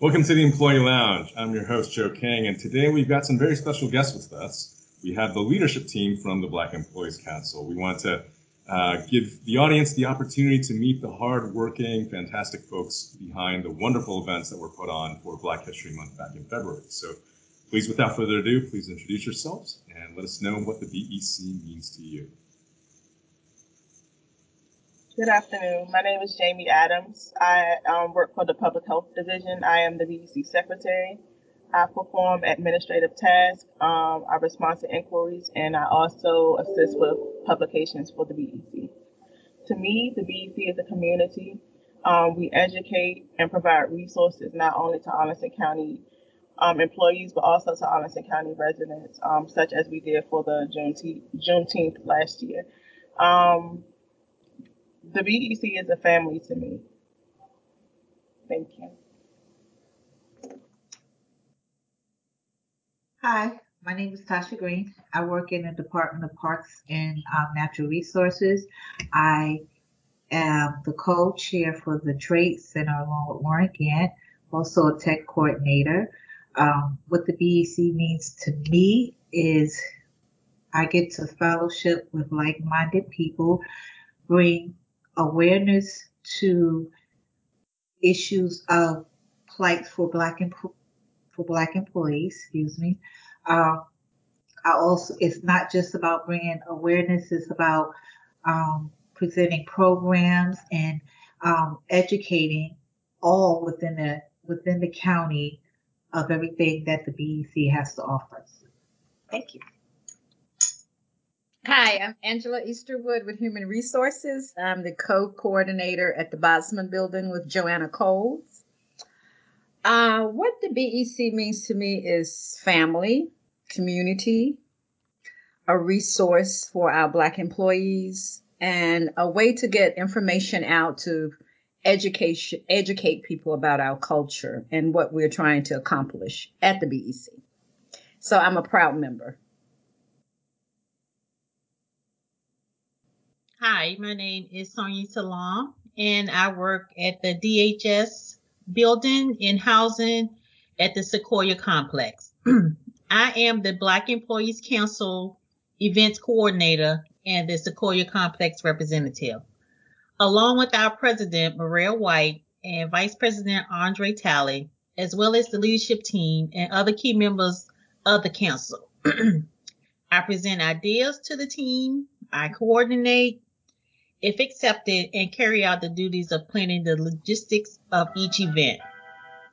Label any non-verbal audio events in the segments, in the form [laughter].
Welcome to the Employee Lounge. I'm your host, Joe King, and today we've got some very special guests with us. We have the leadership team from the Black Employees Council. We want to uh, give the audience the opportunity to meet the hardworking, fantastic folks behind the wonderful events that were put on for Black History Month back in February. So please, without further ado, please introduce yourselves and let us know what the BEC means to you. Good afternoon. My name is Jamie Adams. I um, work for the Public Health Division. I am the BEC Secretary. I perform administrative tasks. Um, I respond to inquiries, and I also assist with publications for the BEC. To me, the BEC is a community. Um, we educate and provide resources not only to Arlington County um, employees, but also to Arlington County residents, um, such as we did for the Juneteenth, Juneteenth last year. Um, the BEC is a family to me. Thank you. Hi, my name is Tasha Green. I work in the Department of Parks and um, Natural Resources. I am the co-chair for the Trade Center along with Warren Gant, also a tech coordinator. Um, what the BEC means to me is I get to fellowship with like-minded people, bring awareness to issues of plight for black and for black employees. Excuse me. Um, I also it's not just about bringing awareness; it's about um, presenting programs and um, educating all within the within the county of everything that the BEC has to offer. Thank you. Hi, I'm Angela Easterwood with Human Resources. I'm the co-coordinator at the Bozman Building with Joanna Coles. Uh, what the BEC means to me is family, community, a resource for our Black employees, and a way to get information out to education, educate people about our culture and what we're trying to accomplish at the BEC. So I'm a proud member. Hi, my name is Sonia Salam, and I work at the DHS building in housing at the Sequoia Complex. [clears throat] I am the Black Employees Council events coordinator and the Sequoia Complex representative. Along with our president, Maria White, and Vice President Andre Talley, as well as the leadership team and other key members of the council. [clears throat] I present ideas to the team, I coordinate, if accepted, and carry out the duties of planning the logistics of each event.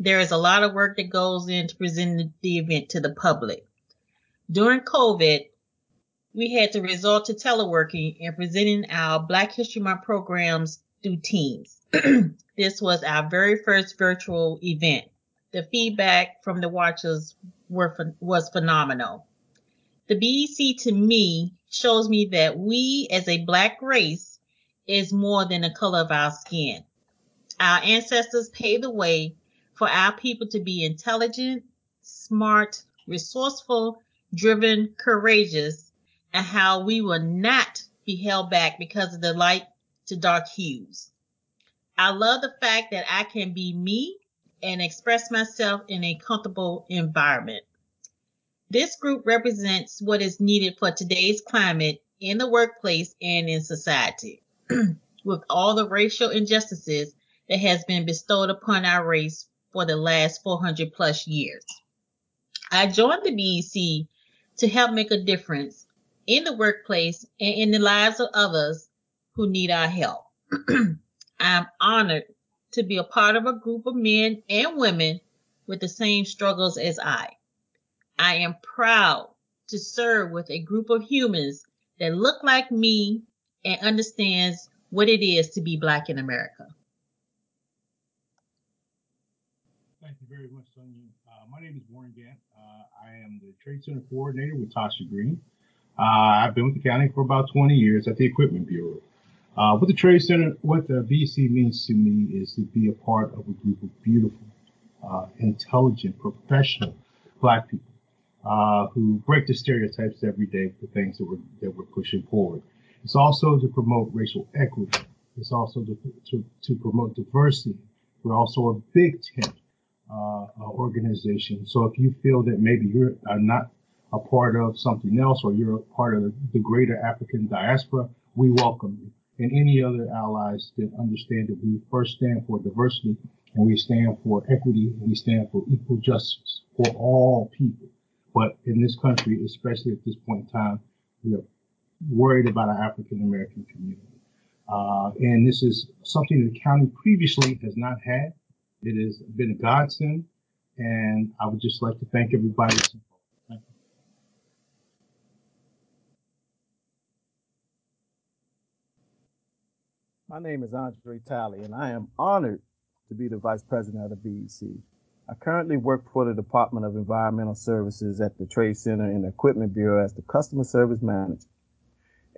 There is a lot of work that goes into presenting the event to the public. During COVID, we had to resort to teleworking and presenting our Black History Month programs through Teams. [clears throat] this was our very first virtual event. The feedback from the watchers were was phenomenal. The BEC to me shows me that we as a Black race is more than the color of our skin. Our ancestors paved the way for our people to be intelligent, smart, resourceful, driven, courageous, and how we will not be held back because of the light to dark hues. I love the fact that I can be me and express myself in a comfortable environment. This group represents what is needed for today's climate in the workplace and in society. [clears throat] with all the racial injustices that has been bestowed upon our race for the last 400 plus years. I joined the BEC to help make a difference in the workplace and in the lives of others who need our help. [clears throat] I'm honored to be a part of a group of men and women with the same struggles as I. I am proud to serve with a group of humans that look like me and understands what it is to be Black in America. Thank you very much, Sonia. Uh, my name is Warren Gant. Uh, I am the Trade Center Coordinator with Tasha Green. Uh, I've been with the county for about 20 years at the Equipment Bureau. Uh, what the Trade Center, what the BEC means to me is to be a part of a group of beautiful, uh, intelligent, professional Black people uh, who break the stereotypes every day for things that we're, that we're pushing forward. It's also to promote racial equity. It's also to, to, to promote diversity. We're also a big tent uh, organization. So if you feel that maybe you're uh, not a part of something else or you're a part of the greater African diaspora, we welcome you. And any other allies that understand that we first stand for diversity and we stand for equity and we stand for equal justice for all people. But in this country, especially at this point in time, we are worried about our African American community. Uh, and this is something the county previously has not had. It has been a godsend, and I would just like to thank everybody. My name is Andre Talley, and I am honored to be the Vice President of the BEC. I currently work for the Department of Environmental Services at the Trade Center and Equipment Bureau as the Customer Service Manager.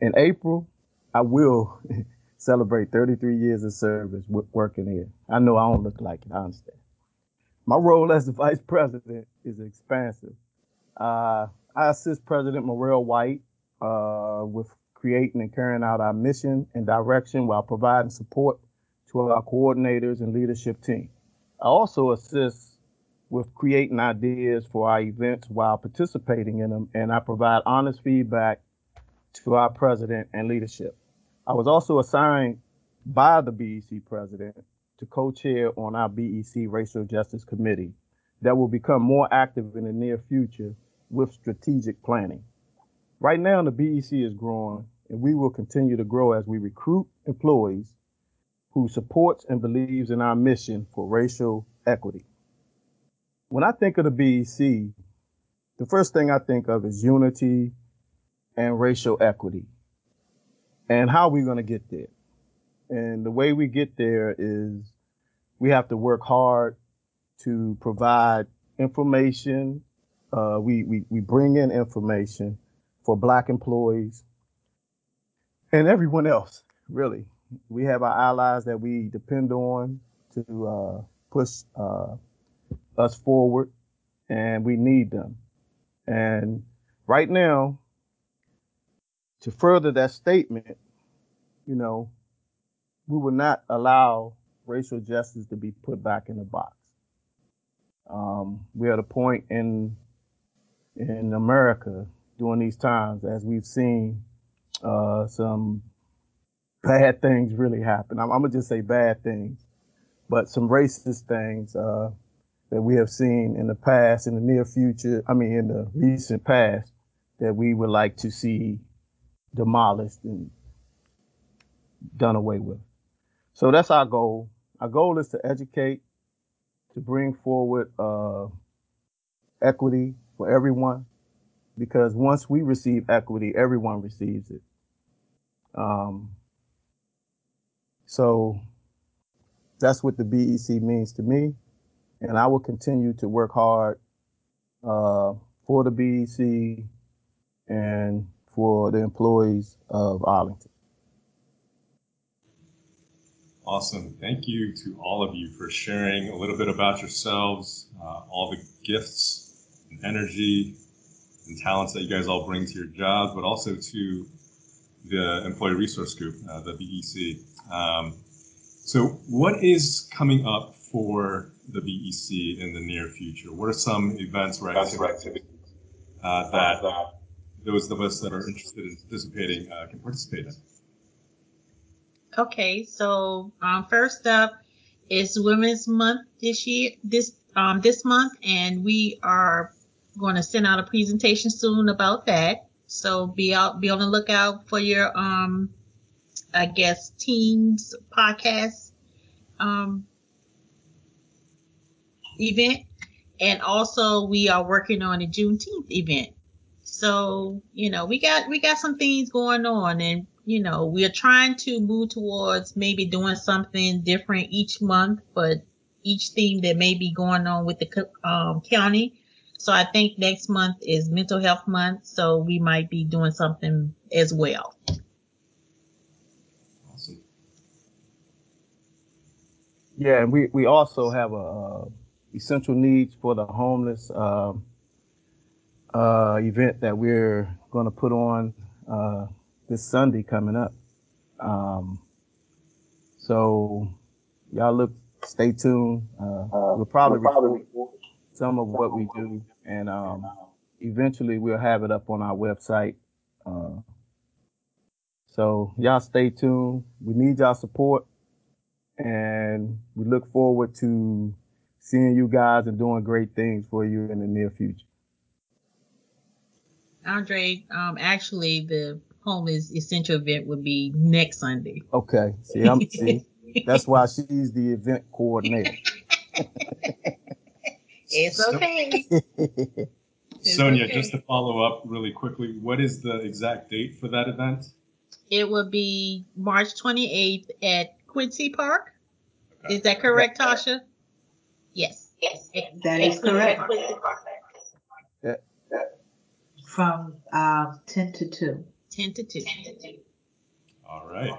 In April, I will [laughs] celebrate 33 years of service working here. I know I don't look like it, I understand. My role as the [laughs] vice president is expansive. Uh, I assist President Morrell White uh, with creating and carrying out our mission and direction while providing support to our coordinators and leadership team. I also assist with creating ideas for our events while participating in them, and I provide honest feedback to our president and leadership. I was also assigned by the BEC president to co-chair on our BEC Racial Justice Committee that will become more active in the near future with strategic planning. Right now, the BEC is growing, and we will continue to grow as we recruit employees who supports and believes in our mission for racial equity. When I think of the BEC, the first thing I think of is unity and racial equity and how are we going to get there? And the way we get there is we have to work hard to provide information. Uh, we, we, we bring in information for black employees and everyone else, really. We have our allies that we depend on to uh, push uh, us forward, and we need them. And right now, to further that statement, you know, we will not allow racial justice to be put back in the box. Um, we're at a point in in America during these times as we've seen uh, some bad things really happen. I'm, I'm, gonna just say bad things, but some racist things uh, that we have seen in the past, in the near future. I mean, in the recent past, that we would like to see demolished and done away with. So that's our goal. Our goal is to educate, to bring forward uh, equity for everyone, because once we receive equity, everyone receives it. Um, so that's what the BEC means to me, and I will continue to work hard uh, for the BEC and for the employees of Arlington. Awesome. Thank you to all of you for sharing a little bit about yourselves, uh, all the gifts and energy and talents that you guys all bring to your jobs, but also to the Employee Resource Group, uh, the BEC. Um, so, what is coming up for the BEC in the near future? What are some events or activities uh, that those of us that are interested in participating uh, can participate in? Okay, so um, first up is Women's Month this year, this um, this month, and we are going to send out a presentation soon about that. So be out, be on the lookout for your um, I guess Teams podcast um event, and also we are working on a Juneteenth event. So you know we got we got some things going on, and you know, we're trying to move towards maybe doing something different each month, but each theme that may be going on with the um, county. So I think next month is mental health month. So we might be doing something as well. Awesome. Yeah, and we, we also have a, uh, essential needs for the homeless uh, uh, event that we're going to put on uh, this Sunday coming up. Um, so y'all look stay tuned. Uh, we'll probably record some of what we do, and um, eventually we'll have it up on our website. Uh, so y'all stay tuned. We need y'all support, and we look forward to seeing you guys and doing great things for you in the near future. Andre, um, actually, the homeless essential event would be next Sunday. Okay. See, I'm see. That's why she's the event coordinator. [laughs] it's okay. [laughs] Sonia, okay. just to follow up really quickly, what is the exact date for that event? It will be March 28th at Quincy Park. Okay. Is that correct, Tasha? Yes. Yes. That is correct. Yeah. From uh, 10 to 2. 10 to 2. All right.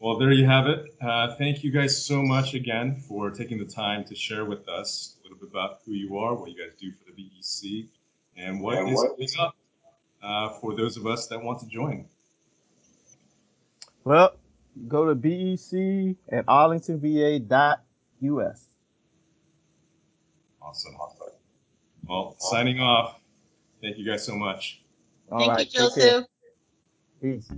Well, there you have it. Uh, thank you guys so much again for taking the time to share with us a little bit about who you are, what you guys do for the BEC, and what and is coming up uh, for those of us that want to join. Well, go to BEC at arlingtonva.us. Awesome. Well, signing off. Thank you guys so much. All Thank right, you, Joseph. Peace.